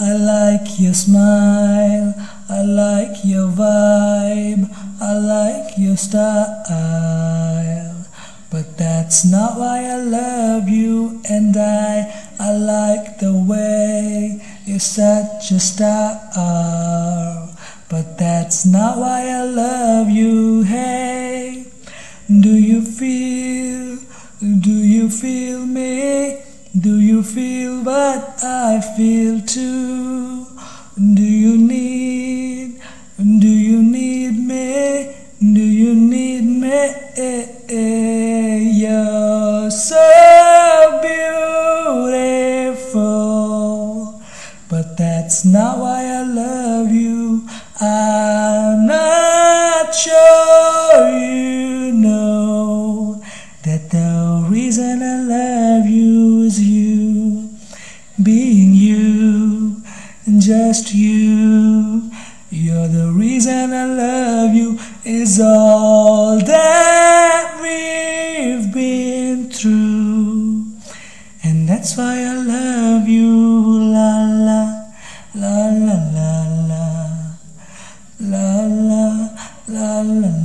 I like your smile, I like your vibe, I like your style. But that's not why I love you, and I, I like the way you're such a star. But that's not why I love you, hey. Do you feel, do you feel me? Do you feel what I feel too? Do you need, do you need me? Do you need me? You're so beautiful, but that's not why I love you. I'm not sure you know that the reason I love you just you. You're the reason I love you, is all that we've been through. And that's why I love you, la la, la la la la, la la la la.